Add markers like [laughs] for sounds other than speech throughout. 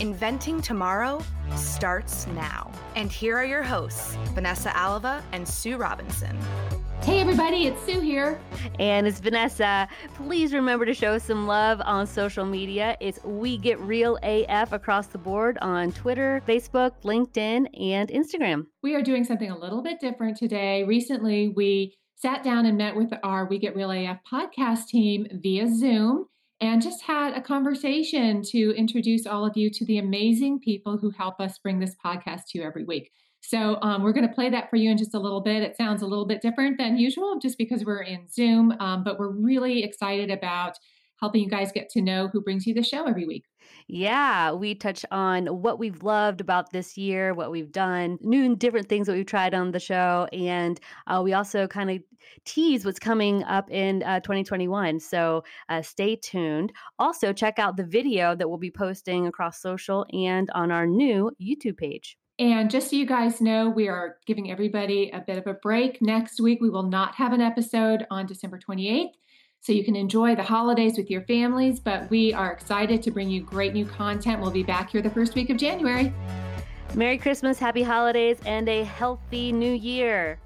Inventing Tomorrow starts now. And here are your hosts, Vanessa Alava and Sue Robinson. Hey everybody, it's Sue here. And it's Vanessa. Please remember to show some love on social media. It's We Get Real AF across the board on Twitter, Facebook, LinkedIn, and Instagram. We are doing something a little bit different today. Recently, we sat down and met with our We Get Real AF podcast team via Zoom and just had a conversation to introduce all of you to the amazing people who help us bring this podcast to you every week. So um, we're going to play that for you in just a little bit. It sounds a little bit different than usual just because we're in Zoom, um, but we're really excited about helping you guys get to know who brings you the show every week. Yeah, we touch on what we've loved about this year, what we've done, new and different things that we've tried on the show. And uh, we also kind of tease what's coming up in uh, 2021. So uh, stay tuned. Also, check out the video that we'll be posting across social and on our new YouTube page. And just so you guys know, we are giving everybody a bit of a break. Next week, we will not have an episode on December 28th. So you can enjoy the holidays with your families, but we are excited to bring you great new content. We'll be back here the first week of January. Merry Christmas, happy holidays, and a healthy new year.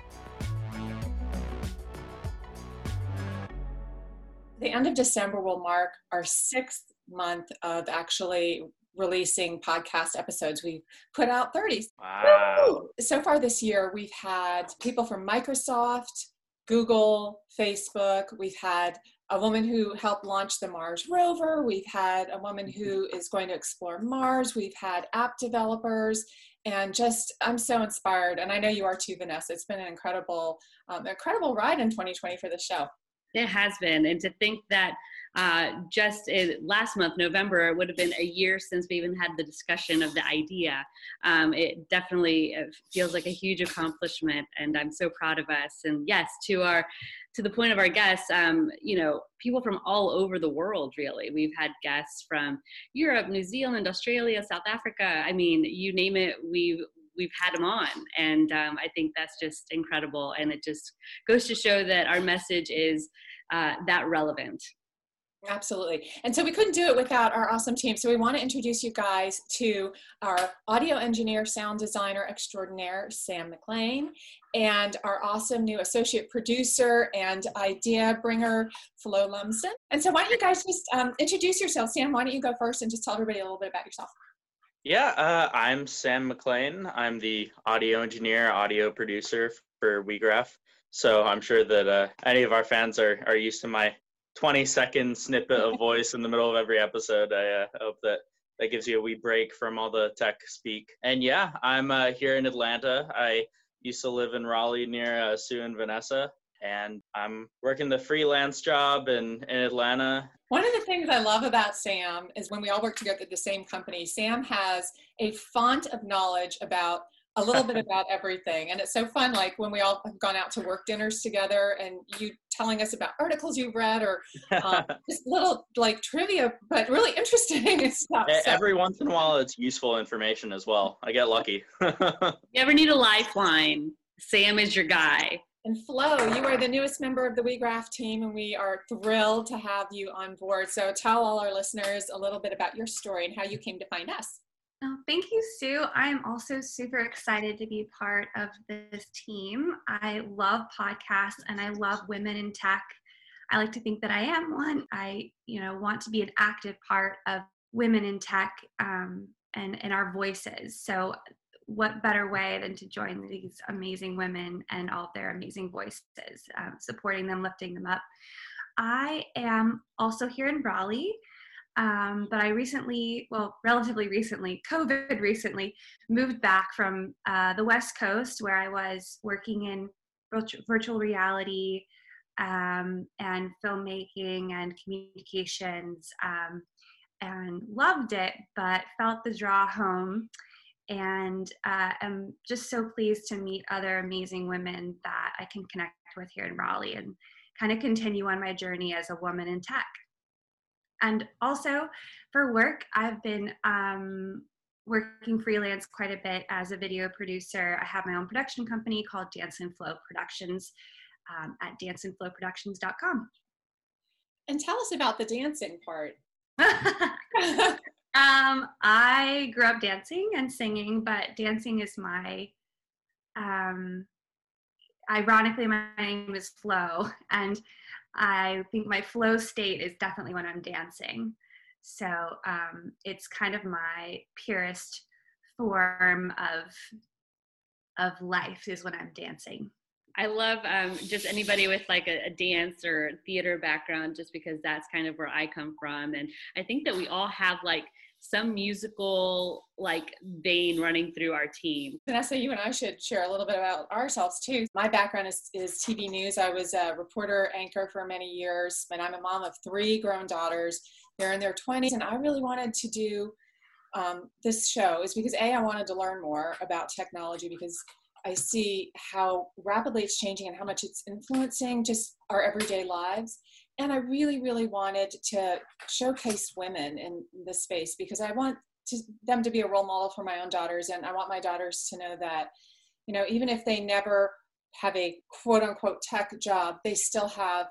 the end of December will mark our sixth month of actually releasing podcast episodes. We've put out 30. Wow. So far this year, we've had people from Microsoft, Google, Facebook. We've had a woman who helped launch the Mars rover. We've had a woman who is going to explore Mars. We've had app developers. And just, I'm so inspired. And I know you are too, Vanessa. It's been an incredible, um, incredible ride in 2020 for the show. It has been, and to think that uh, just in, last month, November, it would have been a year since we even had the discussion of the idea. Um, it definitely uh, feels like a huge accomplishment, and I'm so proud of us. And yes, to our to the point of our guests, um, you know, people from all over the world. Really, we've had guests from Europe, New Zealand, Australia, South Africa. I mean, you name it, we've we've had them on and um, i think that's just incredible and it just goes to show that our message is uh, that relevant Absolutely. And so we couldn't do it without our awesome team. So we want to introduce you guys to our audio engineer, sound designer extraordinaire, Sam McLean, and our awesome new associate producer and idea bringer, Flo Lumsden. And so why don't you guys just um, introduce yourself? Sam, why don't you go first and just tell everybody a little bit about yourself? Yeah, uh, I'm Sam McLean. I'm the audio engineer, audio producer for WeGraph. So I'm sure that uh, any of our fans are, are used to my 20 second snippet of voice in the middle of every episode. I uh, hope that that gives you a wee break from all the tech speak. And yeah, I'm uh, here in Atlanta. I used to live in Raleigh near uh, Sue and Vanessa, and I'm working the freelance job in, in Atlanta. One of the things I love about Sam is when we all work together at the same company, Sam has a font of knowledge about a little bit about everything. And it's so fun, like when we all have gone out to work dinners together and you telling us about articles you've read or um, [laughs] just little like trivia, but really interesting [laughs] and stuff. So- Every once in a while, it's useful information as well. I get lucky. [laughs] you ever need a lifeline sam is your guy And Flo, you are the newest member of the WeGraph team, and we are thrilled to have you on board. So tell all our listeners a little bit about your story and how you came to find us. Oh, thank you, Sue. I am also super excited to be part of this team. I love podcasts and I love women in tech. I like to think that I am one. I, you know, want to be an active part of women in tech um, and and our voices. So, what better way than to join these amazing women and all their amazing voices, um, supporting them, lifting them up. I am also here in Raleigh. Um, but I recently, well, relatively recently, COVID recently, moved back from uh, the West Coast where I was working in virtual reality um, and filmmaking and communications. Um, and loved it, but felt the draw home. And uh, I'm just so pleased to meet other amazing women that I can connect with here in Raleigh and kind of continue on my journey as a woman in tech. And also for work, I've been um, working freelance quite a bit as a video producer. I have my own production company called Dance and Flow Productions um, at danceandflowproductions.com. And tell us about the dancing part. [laughs] [laughs] um, I grew up dancing and singing, but dancing is my, um, ironically, my name is Flo. And I think my flow state is definitely when I'm dancing. So um, it's kind of my purest form of of life is when I'm dancing. I love um, just anybody with like a, a, dance or theater background, just because that's kind of where I come from. And I think that we all have like some musical like vein running through our team. Vanessa, you and I should share a little bit about ourselves too. My background is, is TV news. I was a reporter anchor for many years, and I'm a mom of three grown daughters. They're in their 20s, and I really wanted to do um, this show is because A, I wanted to learn more about technology because I see how rapidly it's changing and how much it's influencing just our everyday lives and I really, really wanted to showcase women in this space because I want to, them to be a role model for my own daughters, and I want my daughters to know that, you know, even if they never have a quote unquote tech job, they still have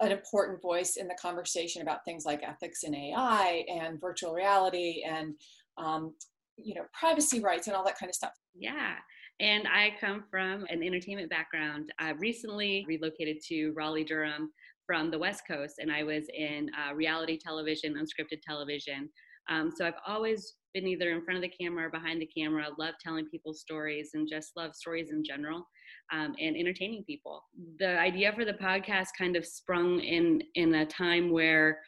an important voice in the conversation about things like ethics in AI and virtual reality and um, you know privacy rights and all that kind of stuff. Yeah. And I come from an entertainment background. I recently relocated to Raleigh, Durham from the West Coast, and I was in uh, reality television, unscripted television. Um, so I've always been either in front of the camera or behind the camera. Love telling people stories and just love stories in general, um, and entertaining people. The idea for the podcast kind of sprung in in a time where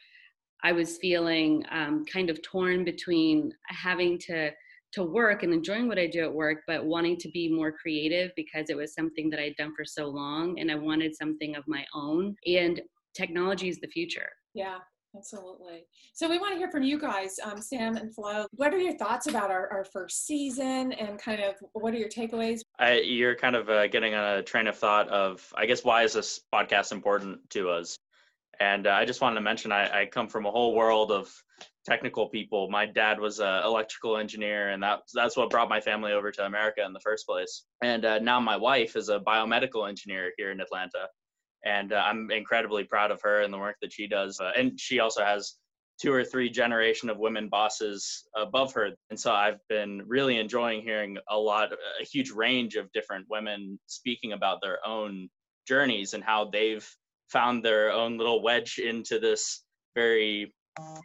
I was feeling um, kind of torn between having to to work and enjoying what I do at work, but wanting to be more creative because it was something that I'd done for so long and I wanted something of my own. And technology is the future. Yeah. Absolutely. So we want to hear from you guys, um, Sam and Flo. What are your thoughts about our, our first season and kind of what are your takeaways? I, you're kind of uh, getting on a train of thought of, I guess, why is this podcast important to us? And uh, I just wanted to mention I, I, come from a whole world of technical people. My dad was an electrical engineer, and that, that's what brought my family over to America in the first place. And uh, now my wife is a biomedical engineer here in Atlanta. And uh, I'm incredibly proud of her and the work that she does. Uh, and she also has two or three generation of women bosses above her. And so I've been really enjoying hearing a lot, a huge range of different women speaking about their own journeys and how they've found their own little wedge into this very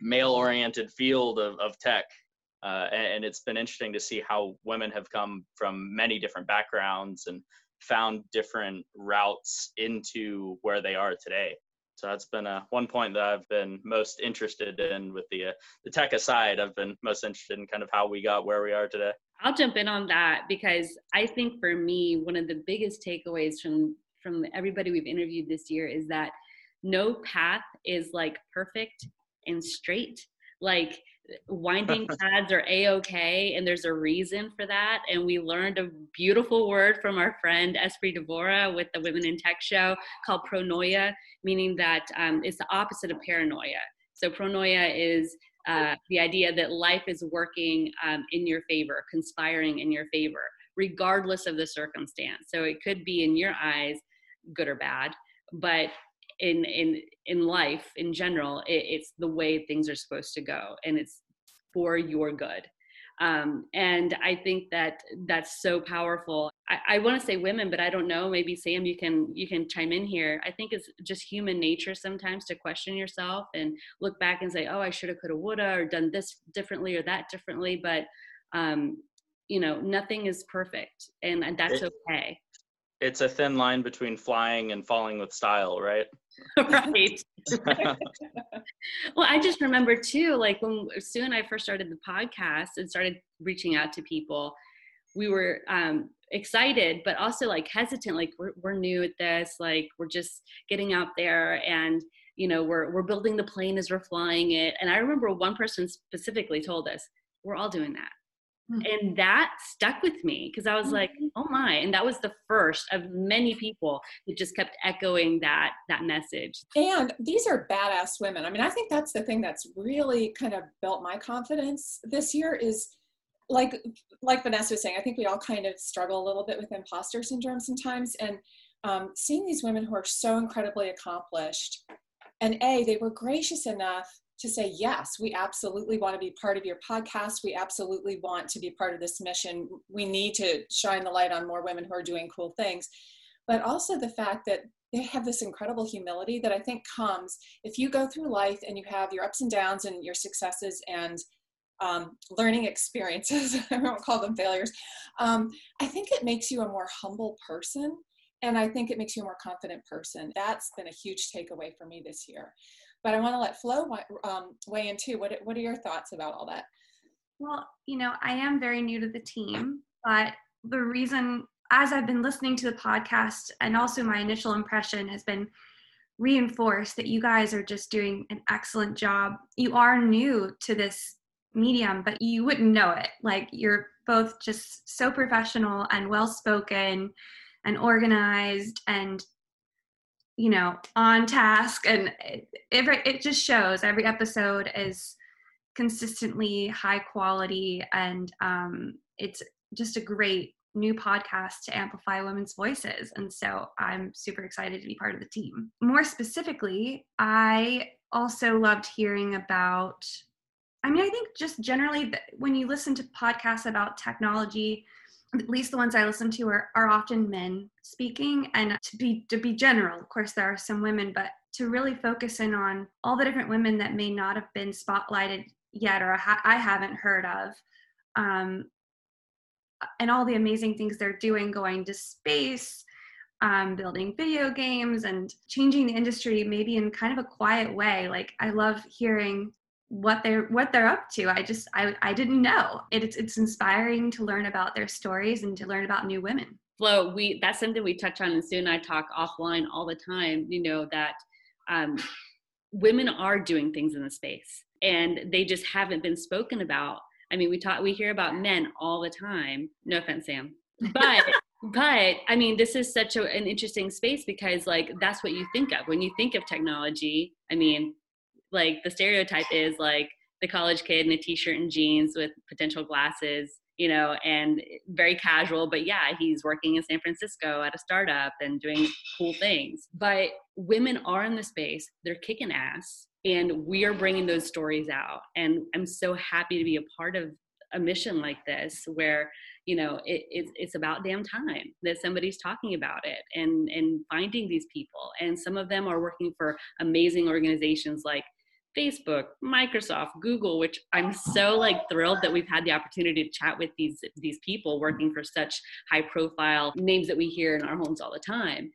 male oriented field of, of tech. Uh, and, and, it's been interesting to see how women have come from many different backgrounds and found different routes into where they are today. So that's been a one point that I've been most interested in with the uh, the tech aside. I've been most interested in kind of how we got where we are today. I'll jump in on that because I think for me one of the biggest takeaways from from everybody we've interviewed this year is that no path is like perfect and straight. Like winding [laughs] paths are a-okay and there's a reason for that. And we learned a beautiful word from our friend Espree Devora with the women in tech show called pronoia meaning that um, it's the opposite of paranoia. So pronoia is uh, the idea that life is working um, in your favor conspiring in your favor regardless of the circumstance. So it could be in your eyes good or bad but in in in life in general it, it's the way things are supposed to go and it's for your good. Um, and i think that that's so powerful. I, I want to say women but i don't know maybe sam you can you can chime in here. I think it's just human nature sometimes to question yourself and look back and say oh i should have could have woulda or done this differently or that differently but um, you know nothing is perfect and that's okay it's a thin line between flying and falling with style, right? [laughs] right. [laughs] well, I just remember too, like when Sue and I first started the podcast and started reaching out to people, we were um, excited, but also like hesitant, like we're, we're new at this, like we're just getting out there and you know we're we're building the plane as we're flying it and i remember one person specifically told us we're all doing that. And that stuck with me because i was mm-hmm. like oh my and that was the first of many people that just kept echoing that that message. And these are badass women. I mean i think that's the thing that's really kind of built my confidence this year is like like vanessa was saying i think we all kind of struggle a little bit with imposter syndrome sometimes and um, seeing these women who are so incredibly accomplished and A, they were gracious enough to say, yes, we absolutely want to be part of your podcast. We absolutely want to be part of this mission. We need to shine the light on more women who are doing cool things. But also the fact that they have this incredible humility that I think comes if you go through life and you have your ups and downs and your successes and um, learning experiences, [laughs] I won't call them failures. Um, I think it makes you a more humble person and I think it makes you a more confident person. That's been a huge takeaway for me this year. But I want to let Flo um, weigh in too. What, what are your thoughts about all that? Well, you know, I am very new to the team, but the reason, as I've been listening to the podcast, and also my initial impression has been reinforced that you guys are just doing an excellent job. You are new to this medium, but you wouldn't know it. Like, you're both just so professional and well spoken and organized and you know on task. And it, it just shows every episode is consistently high quality and um, it's just a great new podcast to amplify women's voices. And so i'm super excited to be part of the team. More specifically i also loved hearing about i mean i think just generally when you listen to podcasts about technology at least the ones I listen to are, are often men speaking. And to be to be general, of course, there are some women, but to really focus in on all the different women that may not have been spotlighted yet or I haven't heard of, um, and all the amazing things they're doing, going to space, um, building video games, and changing the industry maybe in kind of a quiet way. Like I love hearing what they're what they're up to. I just i, I didn't know. It, it's it's inspiring to learn about their stories and to learn about new women. Flo we that's something we touch on and sue and i talk offline all the time you know that um, women are doing things in the space and they just haven't been spoken about. I mean we talk we hear about men all the time. No offense sam but [laughs] but i mean this is such a, an interesting space because like that's what you think of. When you think of technology i mean like the stereotype is like the college kid in a t-shirt and jeans with potential glasses you know and very casual but yeah he's working in san francisco at a startup and doing cool things. But women are in the space they're kicking ass and we are bringing those stories out. And i'm so happy to be a part of a mission like this where you know it, it's, it's about damn time that somebody's talking about it and and finding these people. And some of them are working for amazing organizations like Facebook, Microsoft, Google, which I'm so like thrilled that we've had the opportunity to chat with these these people working for such high profile names that we hear in our homes all the time.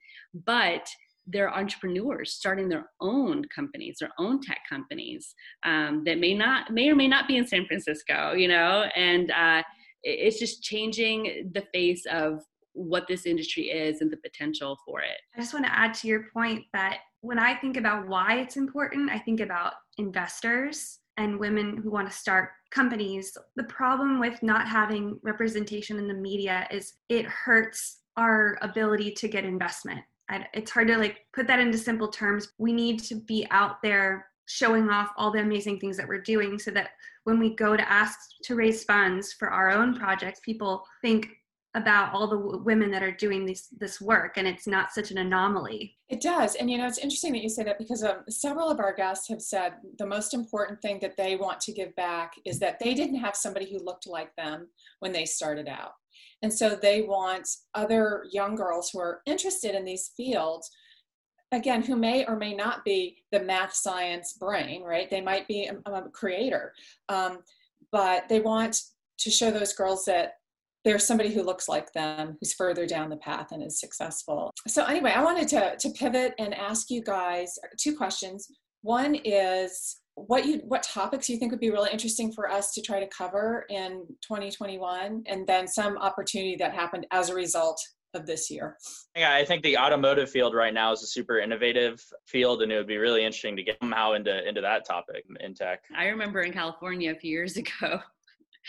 But they're entrepreneurs starting their own companies, their own tech companies um, that may not may or may not be in San Francisco, you know, and uh, it's just changing the face of what this industry is and the potential for it. I just want to add to your point that when I think about why it's important, I think about investors and women who want to start companies. The problem with not having representation in the media is it hurts our ability to get investment. It's hard to like put that into simple terms. We need to be out there showing off all the amazing things that we're doing so that when we go to ask to raise funds for our own projects, people think, about all the w- women that are doing this this work and it's not such an anomaly. It does and you know it's interesting that you say that because um, several of our guests have said the most important thing that they want to give back is that they didn't have somebody who looked like them when they started out. And so they want other young girls who are interested in these fields again who may or may not be the math science brain right? They might be a, a creator um, but they want to show those girls that there's somebody who looks like them who's further down the path and is successful. So anyway, I wanted to, to pivot and ask you guys two questions. One is what you what topics you think would be really interesting for us to try to cover in 2021 and then some opportunity that happened as a result of this year. Yeah, I think the automotive field right now is a super innovative field, and it would be really interesting to get somehow into into that topic in tech. I remember in California a few years ago,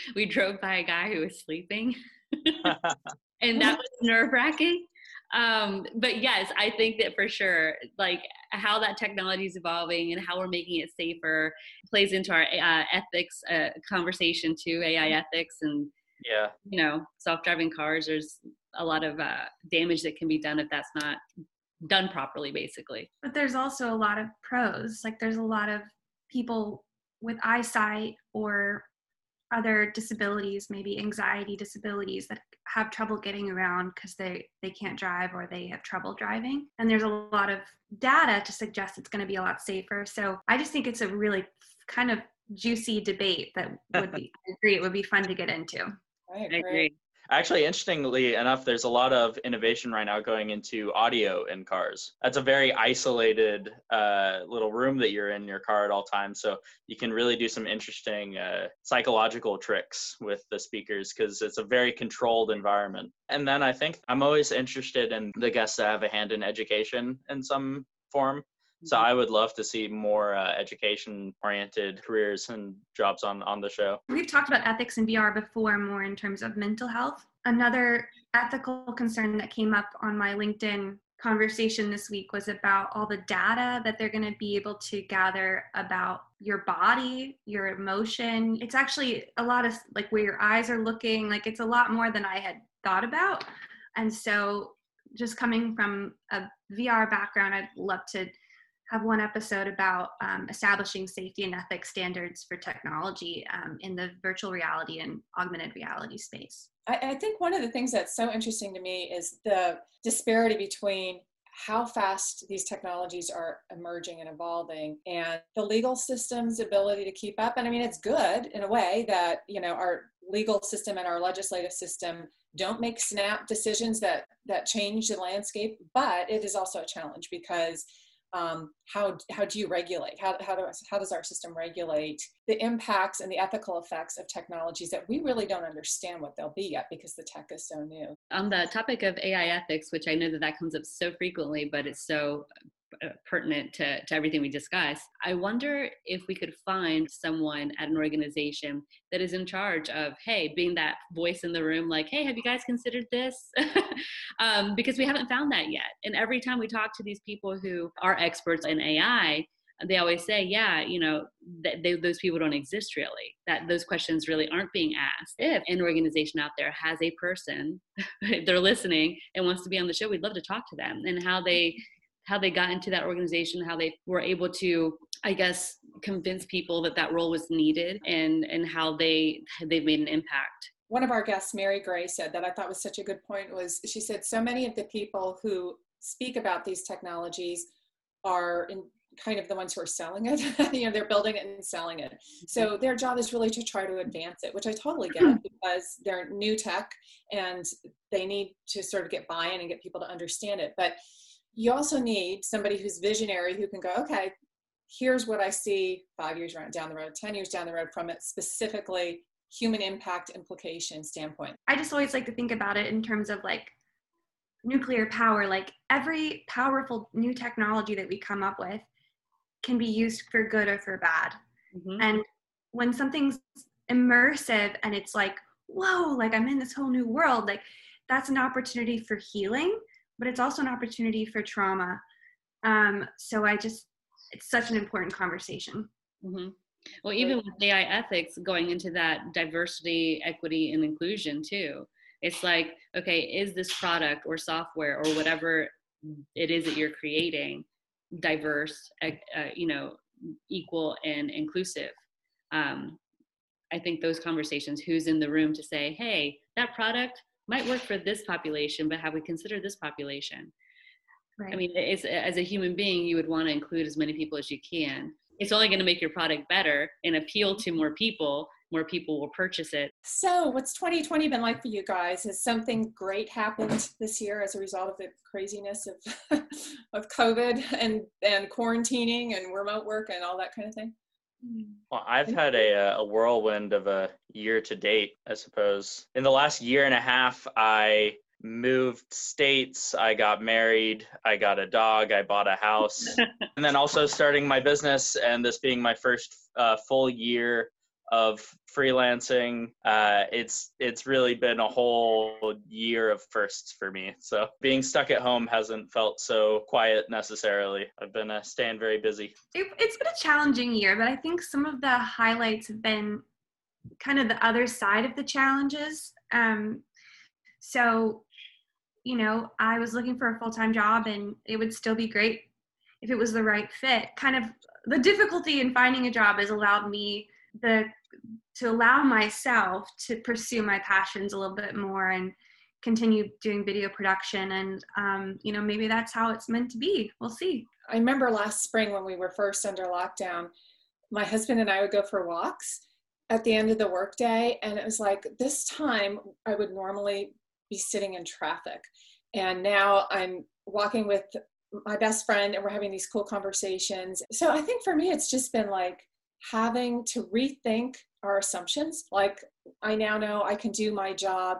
[laughs] we drove by a guy who was sleeping, [laughs] [laughs] and that was nerve wracking. Um, but yes, I think that for sure, like how that technology is evolving and how we're making it safer plays into our uh, ethics uh, conversation too, AI ethics and yeah, you know, self-driving cars. There's a lot of uh, damage that can be done if that's not done properly, basically. But there's also a lot of pros. Like there's a lot of people with eyesight or other disabilities, maybe anxiety disabilities that have trouble getting around because they they can't drive or they have trouble driving. And there's a lot of data to suggest it's going to be a lot safer. So I just think it's a really kind of juicy debate that would be [laughs] I agree it would be fun to get into. I agree. I agree. Actually, interestingly enough, there's a lot of innovation right now going into audio in cars. That's a very isolated uh, little room that you're in your car at all times. So you can really do some interesting uh, psychological tricks with the speakers because it's a very controlled environment. And then I think I'm always interested in the guests that have a hand in education in some form. So Mm-hmm. I would love to see more uh, education-oriented careers and jobs on on the show. We've talked about ethics in VR before, more in terms of mental health. Another ethical concern that came up on my LinkedIn conversation this week was about all the data that they're going to be able to gather about your body, your emotion. It's actually a lot of like where your eyes are looking, like it's a lot more than I had thought about. And so, just coming from a VR background, I'd love to have one episode about um, establishing safety and ethics standards for technology um, in the virtual reality and augmented reality space. I, I think one of the things that's so interesting to me is the disparity between how fast these technologies are emerging and evolving and the legal system's ability to keep up and i mean it's good in a way that you know our legal system and our legislative system don't make snap decisions that that change the landscape but it is also a challenge because um, how how do you regulate? How, how, do, how does our system regulate the impacts and the ethical effects of technologies that we really don't understand what they'll be yet because the tech is so new? On the topic of AI ethics, which I know that that comes up so frequently, but it's so pertinent to, to everything we discuss. I wonder if we could find someone at an organization that is in charge of, hey, being that voice in the room, like, hey, have you guys considered this? [laughs] um, because we haven't found that yet. And every time we talk to these people who are experts in AI, they always say, yeah, you know, they, those people don't exist really. That those questions really aren't being asked. If an organization out there has a person, [laughs] if they're listening and wants to be on the show, we'd love to talk to them and how they how they got into that organization, how they were able to, I guess, convince people that that role was needed, and and how they they've made an impact. one of our guests, Mary Gray, said that I thought was such a good point was she said so many of the people who speak about these technologies are in kind of the ones who are selling it. [laughs] you know, they're building it and selling it. So mm-hmm. their job is really to try to advance it, which I totally get mm-hmm. because they're new tech and they need to sort of get buy-in and get people to understand it. But you also need somebody who's visionary who can go, okay, here's what I see five years down the road, 10 years down the road from it specifically human impact implication standpoint. I just always like to think about it in terms of like nuclear power. Like every powerful new technology that we come up with can be used for good or for bad. Mhm. And when something's immersive and it's like, whoa, like I'm in this whole new world, like that's an opportunity for healing, but it's also an opportunity for trauma. Um, so I just, it's such an important conversation. hmm Well, even with AI ethics, going into that diversity, equity, and inclusion too, it's like, okay, is this product or software or whatever it is that you're creating diverse, uh, you know, equal and inclusive? Um, I think those conversations, who's in the room to say, hey, that product might work for this population, but have we considered this population? Right. I mean, it's as a human being, you would want to include as many people as you can. It's only going to make your product better and appeal to more people. More people will purchase it. So, what's 2020 been like for you guys? Has something great happened this year as a result of the craziness of [laughs] of COVID and and quarantining and remote work and all that kind of thing? Well, I've had a, uh, a whirlwind of a year to date, I suppose. In the last year and a half, I moved states, I got married, I got a dog, I bought a house, [laughs] and then also starting my business and this being my first uh, full year of freelancing. Uh, it's it's really been a whole year of firsts for me. So being stuck at home hasn't felt so quiet necessarily. I've been uh, staying very busy. It, it's been a challenging year but i think some of the highlights have been kind of the other side of the challenges. Um, so you know i was looking for a full-time job and it would still be great if it was the right fit. Kind of the difficulty in finding a job has allowed me the to allow myself to pursue my passions a little bit more and continue doing video production and um, you know maybe that's how it's meant to be. We'll see. I remember last spring when we were first under lockdown my husband and i would go for walks at the end of the workday and it was like this time i would normally be sitting in traffic. And now i'm walking with my best friend and we're having these cool conversations. So i think for me it's just been like having to rethink our assumptions. Like, I now know I can do my job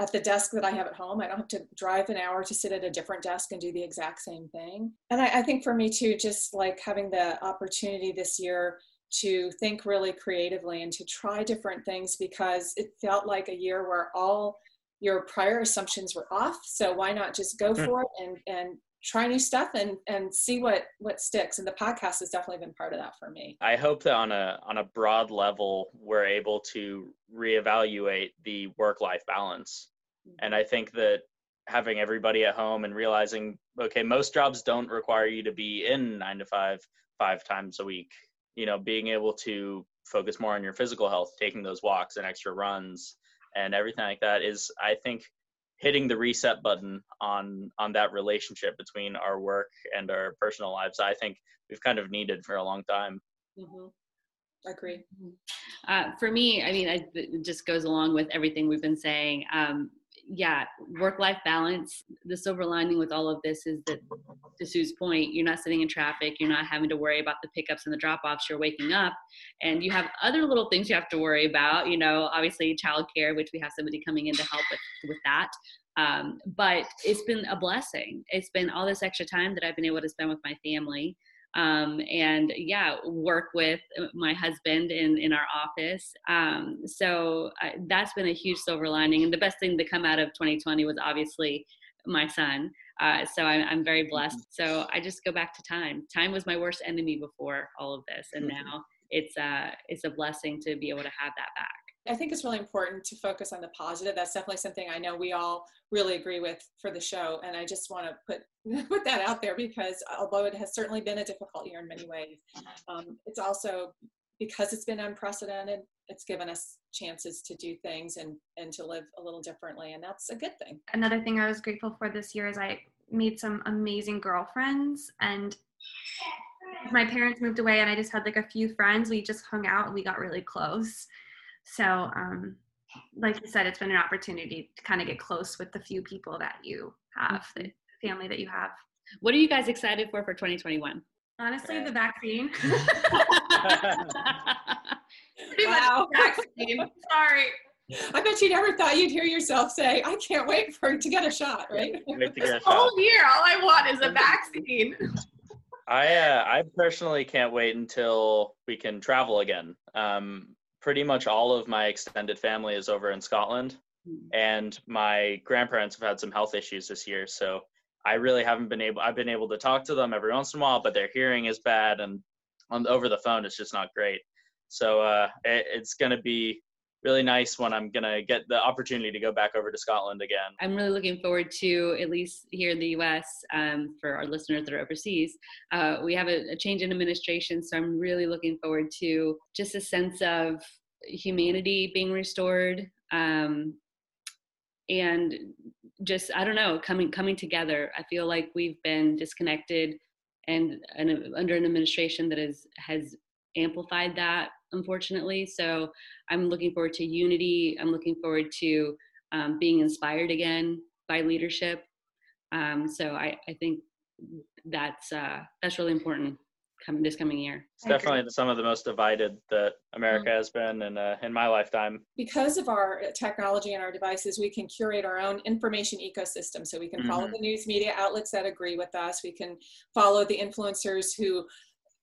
at the desk that I have at home. I don't have to drive an hour to sit at a different desk and do the exact same thing. And I, I think for me too, just like having the opportunity this year to think really creatively and to try different things because it felt like a year where all your prior assumptions were off. So why not just go hmm. for it and, and try new stuff and and see what what sticks. And the podcast has definitely been part of that for me. I hope that on a on a broad level we're able to reevaluate the work life balance. Mm-hmm. and i think that having everybody at home and realizing okay most jobs don't require you to be in 9 to 5 5 times a week. You know being able to focus more on your physical health taking those walks and extra runs and everything like that is i think hitting the reset button on on that relationship between our work and our personal lives i think we've kind of needed for a long time mm-hmm. agree mm-hmm. uh, for me i mean I, it just goes along with everything we've been saying um, yeah, work life balance. The silver lining with all of this is that, to Sue's point, you're not sitting in traffic, you're not having to worry about the pickups and the drop offs, you're waking up, and you have other little things you have to worry about. You know, obviously, childcare, which we have somebody coming in to help with, with that. Um, but it's been a blessing. It's been all this extra time that I've been able to spend with my family um, and yeah, work with my husband in in our office. Um, so I, that's been a huge silver lining. And the best thing to come out of 2020 was obviously my son. Uh, so I'm, I'm very mm-hmm. blessed. So I just go back to time. Time was my worst enemy before all of this, and mm-hmm. now it's uh it's a blessing to be able to have that back. I think it's really important to focus on the positive. That's definitely something I know we all really agree with for the show. And I just want to put [laughs] put that out there because although it has certainly been a difficult year in many ways, um, it's also because it's been unprecedented. It's given us chances to do things and and to live a little differently, and that's a good thing. Another thing I was grateful for this year is I made some amazing girlfriends and my parents moved away and I just had like a few friends. We just hung out and we got really close. So, um, like you said, it's been an opportunity to kind of get close with the few people that you have, mm-hmm. the family that you have. What are you guys excited for for 2021? Honestly, the vaccine. [laughs] [laughs] wow. vaccine. [laughs] Sorry. I bet you never thought you'd hear yourself say, I can't wait for to get a shot, right? Wait to get a [laughs] shot. Whole year, all I want is a vaccine. I uh, I personally can't wait until we can travel again. Um, pretty much all of my extended family is over in Scotland, hmm. and my grandparents have had some health issues this year. So I really haven't been able. I've been able to talk to them every once in a while, but their hearing is bad, and on over the phone it's just not great. So uh, it, it's going to be really nice when I'm gonna get the opportunity to go back over to Scotland again. I'm really looking forward to at least here in the U.S. Um, for our listeners that are overseas. Uh, we have a, a, change in administration, so I'm really looking forward to just a sense of humanity being restored. Um, and just I don't know coming coming together. I feel like we've been disconnected, and, and under an administration that is has amplified that unfortunately. So I'm looking forward to unity. I'm looking forward to um, being inspired again by leadership. Um, so I, I think that's uh, that's really important. Come this coming year. It's definitely some of the most divided that America has been in uh, in my lifetime. Because of our technology and our devices, we can curate our own information ecosystem. So we can follow Mhm. the news media outlets that agree with us. We can follow the influencers who,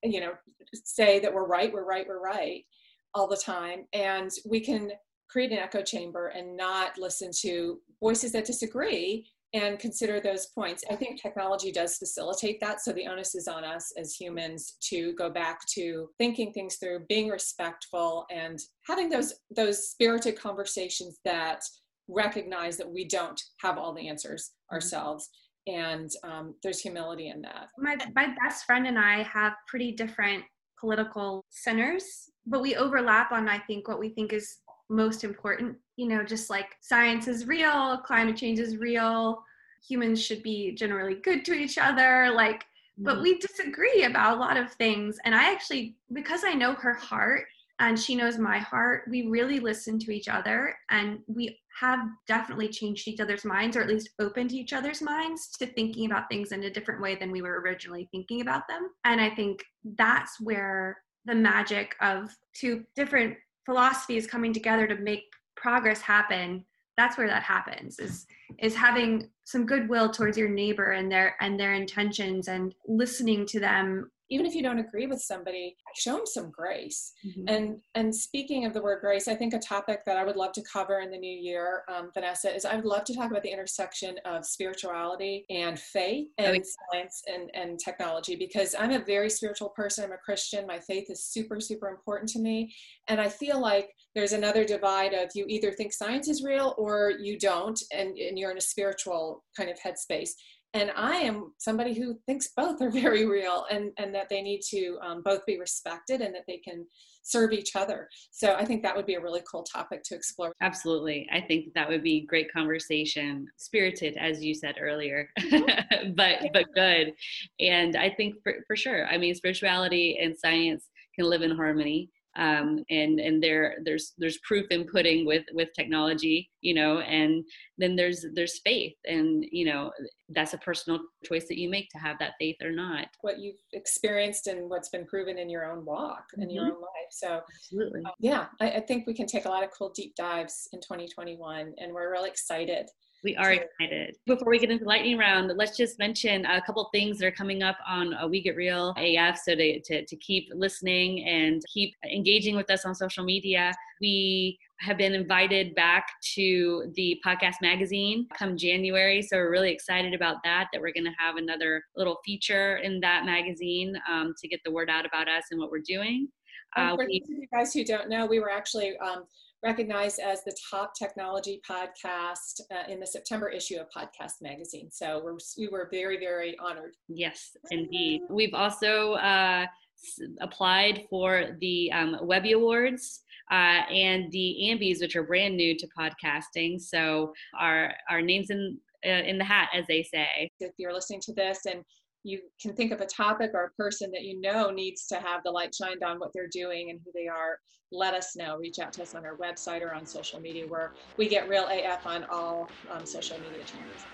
you know, say that we're right, we're right, we're right all the time, and we can create an echo chamber and not listen to voices that disagree and consider those points. I think technology does facilitate that. So the onus is on us as humans to go back to thinking things through, being respectful, and having those those spirited conversations that recognize that we don't have all the answers ourselves. And um, there's humility in that. my my best friend and I have pretty different political centers, but we overlap on I think what we think is most important. You know, just like science is real, climate change is real, humans should be generally good to each other, like but mm-hmm. we disagree about a lot of things and I actually because I know her heart and she knows my heart, we really listen to each other and we have definitely changed each other's minds or at least opened each other's minds to thinking about things in a different way than we were originally thinking about them. And I think that's where the magic of two different philosophies coming together to make progress happen that's where that happens is is having some goodwill towards your neighbor and their and their intentions and listening to them Even if you don't agree with somebody, show them some grace. Mhm. And and speaking of the word grace, I think a topic that I would love to cover in the new year, um, Vanessa, is I would love to talk about the intersection of spirituality and faith and science and, and technology because I'm a very spiritual person. I'm a Christian. My faith is super, super important to me. And I feel like there's another divide of you either think science is real or you don't, and, and you're in a spiritual kind of headspace and i am somebody who thinks both are [laughs] very real and and that they need to um, both be respected and that they can serve each other so i think that would be a really cool topic to explore Absolutely. I think that would be great conversation, spirited as you said earlier, [laughs] but but good. And I think for, for sure. I mean spirituality and science can live in harmony. Um, and and there there's there's proof in pudding with with technology, you know, and then there's there's faith, and you know that's a personal choice that you make to have that faith or not. what you've experienced and what's been proven in your own walk in your Mhm. own life so Absolutely. uh, yeah I, I think we can take a lot of cool deep dives in 2021 and we're really excited We are excited. Before we get into lightning round, let's just mention a couple things that are coming up on uh, We Get Real AF. So to, to, to keep listening and keep engaging with us on social media, we have been invited back to the podcast magazine come January. So we're really excited about that, that we're going to have another little feature in that magazine um, to get the word out about us and what we're doing. Uh, for we, those of you guys who don't know, we were actually um, recognized as the top technology podcast uh, in the September issue of Podcast Magazine. So we're, we were very, very honored. Yes, indeed. We've also uh, s- applied for the um, Webby Awards uh, and the Ambies, which are brand new to podcasting. So our our names in uh, in the hat, as they say. If you're listening to this and you can think of a topic or a person that you know needs to have the light shined on what they're doing and who they are, let us know. Reach out to us on our website or on social media where we get real AF on all um, social media channels.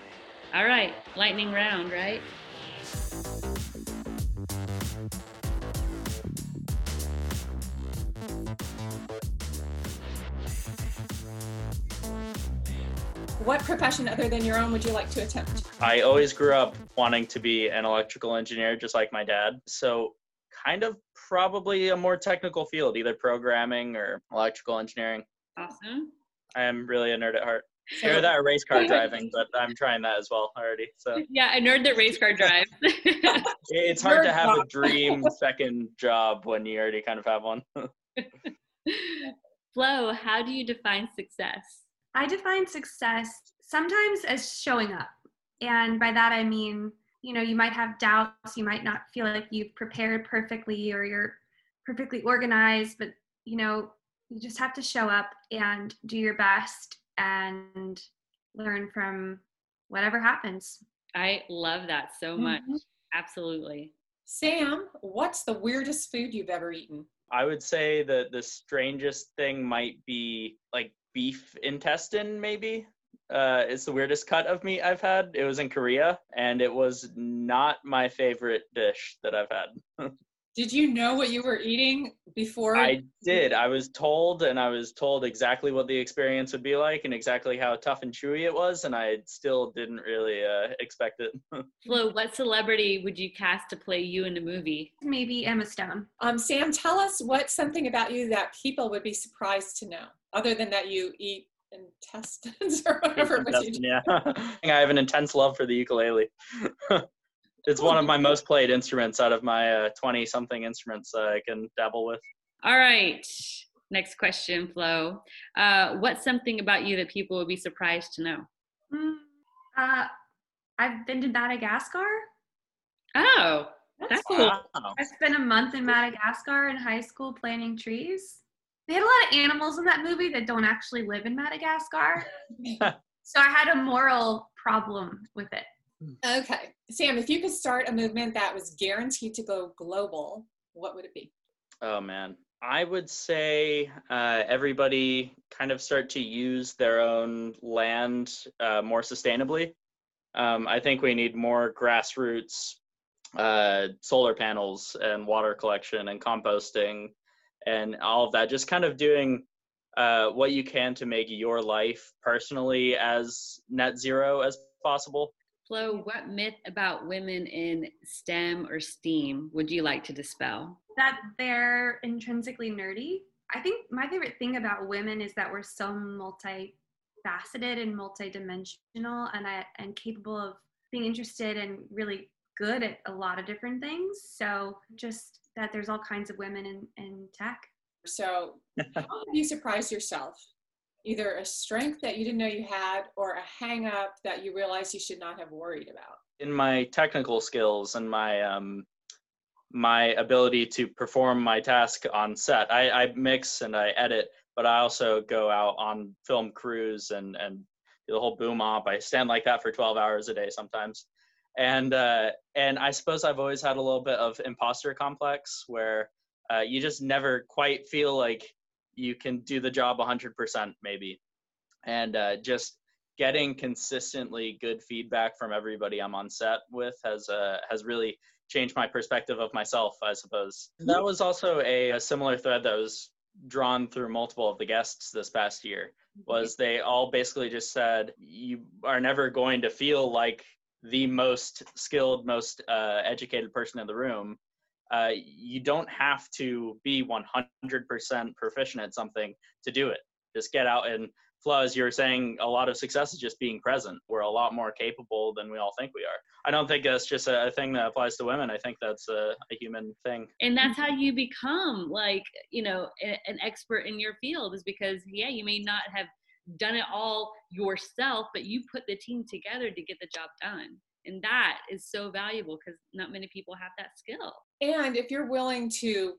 All right, lightning round, right? What profession other than your own would you like to attempt? I always grew up wanting to be an electrical engineer, just like my dad. So, kind of probably a more technical field, either programming or electrical engineering. Awesome. I am really a nerd at heart. So- Hear that race car [laughs] driving, but I'm trying that as well already. So Yeah, a nerd that race car drives. [laughs] [laughs] it's hard to Nerd have a dream second job when you already kind of have one. Flo, how do you define success? I define success sometimes as showing up. And by that I mean, you know, you might have doubts, you might not feel like you've prepared perfectly or you're perfectly organized, but you know, you just have to show up and do your best and learn from whatever happens. I love that so much. Mhm. Absolutely. Sam, what's the weirdest food you've ever eaten? I would say that the strangest thing might be like beef intestine, maybe. Uh, it's the weirdest cut of meat I've had. It was in Korea, and it was not my favorite dish that I've had. [laughs] Did you know what you were eating before? I did. I was told, and I was told exactly what the experience would be like and exactly how tough and chewy it was, and I still didn't really uh, expect it. [laughs] Flo, what celebrity would you cast to play you in the movie? Maybe Emma Stone. Um, Sam, tell us what's something about you that people would be surprised to know, other than that you eat intestines [laughs] or whatever. it was you do. yeah. [laughs] I have an intense love for the ukulele. [laughs] it's one of my most played instruments out of my 20 something instruments uh, I can dabble with. All right. Next question, Flo. Uh, what's something about you that people would be surprised to know? Mm, uh, I've been to Madagascar. Oh, that's cool. Wow. I spent a month in Madagascar in high school planting trees. They had a lot of animals in that movie that don't actually live in Madagascar. [laughs] so I had a moral problem with it. Okay. Sam, if you could start a movement that was guaranteed to go global, what would it be? Oh man, I would say uh, everybody kind of start to use their own land uh, more sustainably. Um, I think we need more grassroots uh, solar panels and water collection and composting and all of that. Just kind of doing uh, what you can to make your life personally as net zero as possible. Flo, what myth about women in STEM or STEAM would you like to dispel? That they're intrinsically nerdy. I think my favorite thing about women is that we're so multifaceted and multidimensional and I, and capable of being interested and really good at a lot of different things. So just that there's all kinds of women in, in tech. So, [laughs] how have you surprised yourself? Either a strength that you didn't know you had, or a hang up that you realized you should not have worried about. in my technical skills and my um my ability to perform my task on set. I, I mix and I edit, but I also go out on film crews and and do the whole boom op. I stand like that for 12 hours a day sometimes. And uh, and I suppose I've always had a little bit of imposter complex where uh, you just never quite feel like you can do the job 100% maybe. And uh, just getting consistently good feedback from everybody I'm on set with has uh, has really changed my perspective of myself, I suppose. That was also a, a similar thread that was drawn through multiple of the guests this past year. Was they all basically just said you are never going to feel like the most skilled, most uh, educated person in the room. Uh, you don't have to be 100% proficient at something to do it. Just get out and Flo, as you were saying, a lot of success is just being present. We're a lot more capable than we all think we are. I don't think that's just a, a thing that applies to women. I think that's a, a human thing. And that's how you become like, you know, a- an expert in your field is because, yeah, you may not have done it all yourself, but you put the team together to get the job done. And that is so valuable because not many people have that skill. And if you're willing to,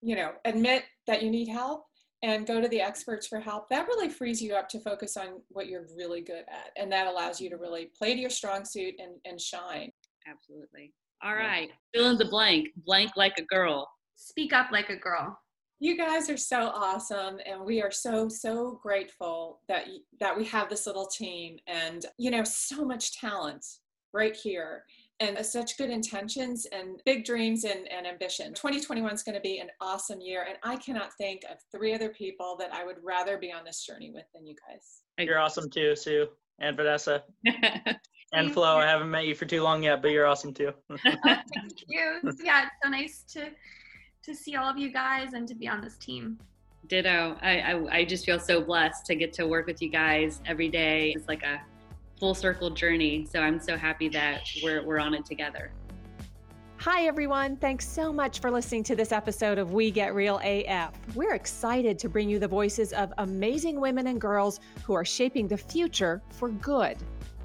you know, admit that you need help and go to the experts for help, that really frees you up to focus on what you're really good at. And that allows you to really play to your strong suit and, and shine. Absolutely. All right. Fill in the blank. Blank like a girl. Speak up like a girl. You guys are so awesome, and we are so so grateful that y- that we have this little team, and you know, so much talent right here, and uh, such good intentions and big dreams and, and ambition. 2021 is going to be an awesome year, and I cannot think of three other people that I would rather be on this journey with than you guys. You're awesome too, Sue and Vanessa [laughs] and Flo. I haven't met you for too long yet, but you're awesome too. [laughs] [laughs] Thank you. Yeah, it's so nice to to see all of you guys and to be on this team. Ditto. I, I I just feel so blessed to get to work with you guys every day. It's like a full circle journey. So I'm so happy that we're we're on it together. Hi, everyone. Thanks so much for listening to this episode of We Get Real AF. We're excited to bring you the voices of amazing women and girls who are shaping the future for good.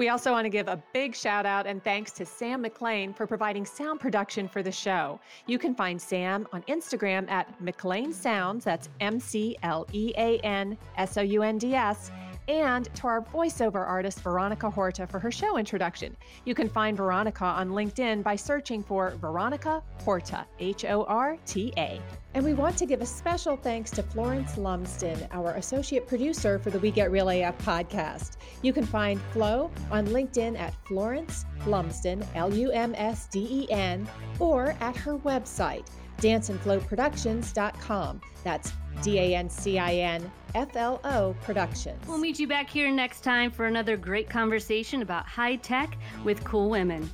We also want to give a big shout out and thanks to Sam McLean for providing sound production for the show. You can find Sam on Instagram at McLean Sounds, that's M C L E A N S O U N D S, and to our voiceover artist, Veronica Horta, for her show introduction. You can find Veronica on LinkedIn by searching for Veronica Horta, H O R T A. And we want to give a special thanks to Florence Lumsden, our associate producer for the We Get Real AF podcast. You can find Flo on LinkedIn at Florence Lumsden, L U M S D E N, or at her website, dancinfloproductions.com. That's D A N C I N F L O Productions. We'll meet you back here next time for another great conversation about high tech with cool women.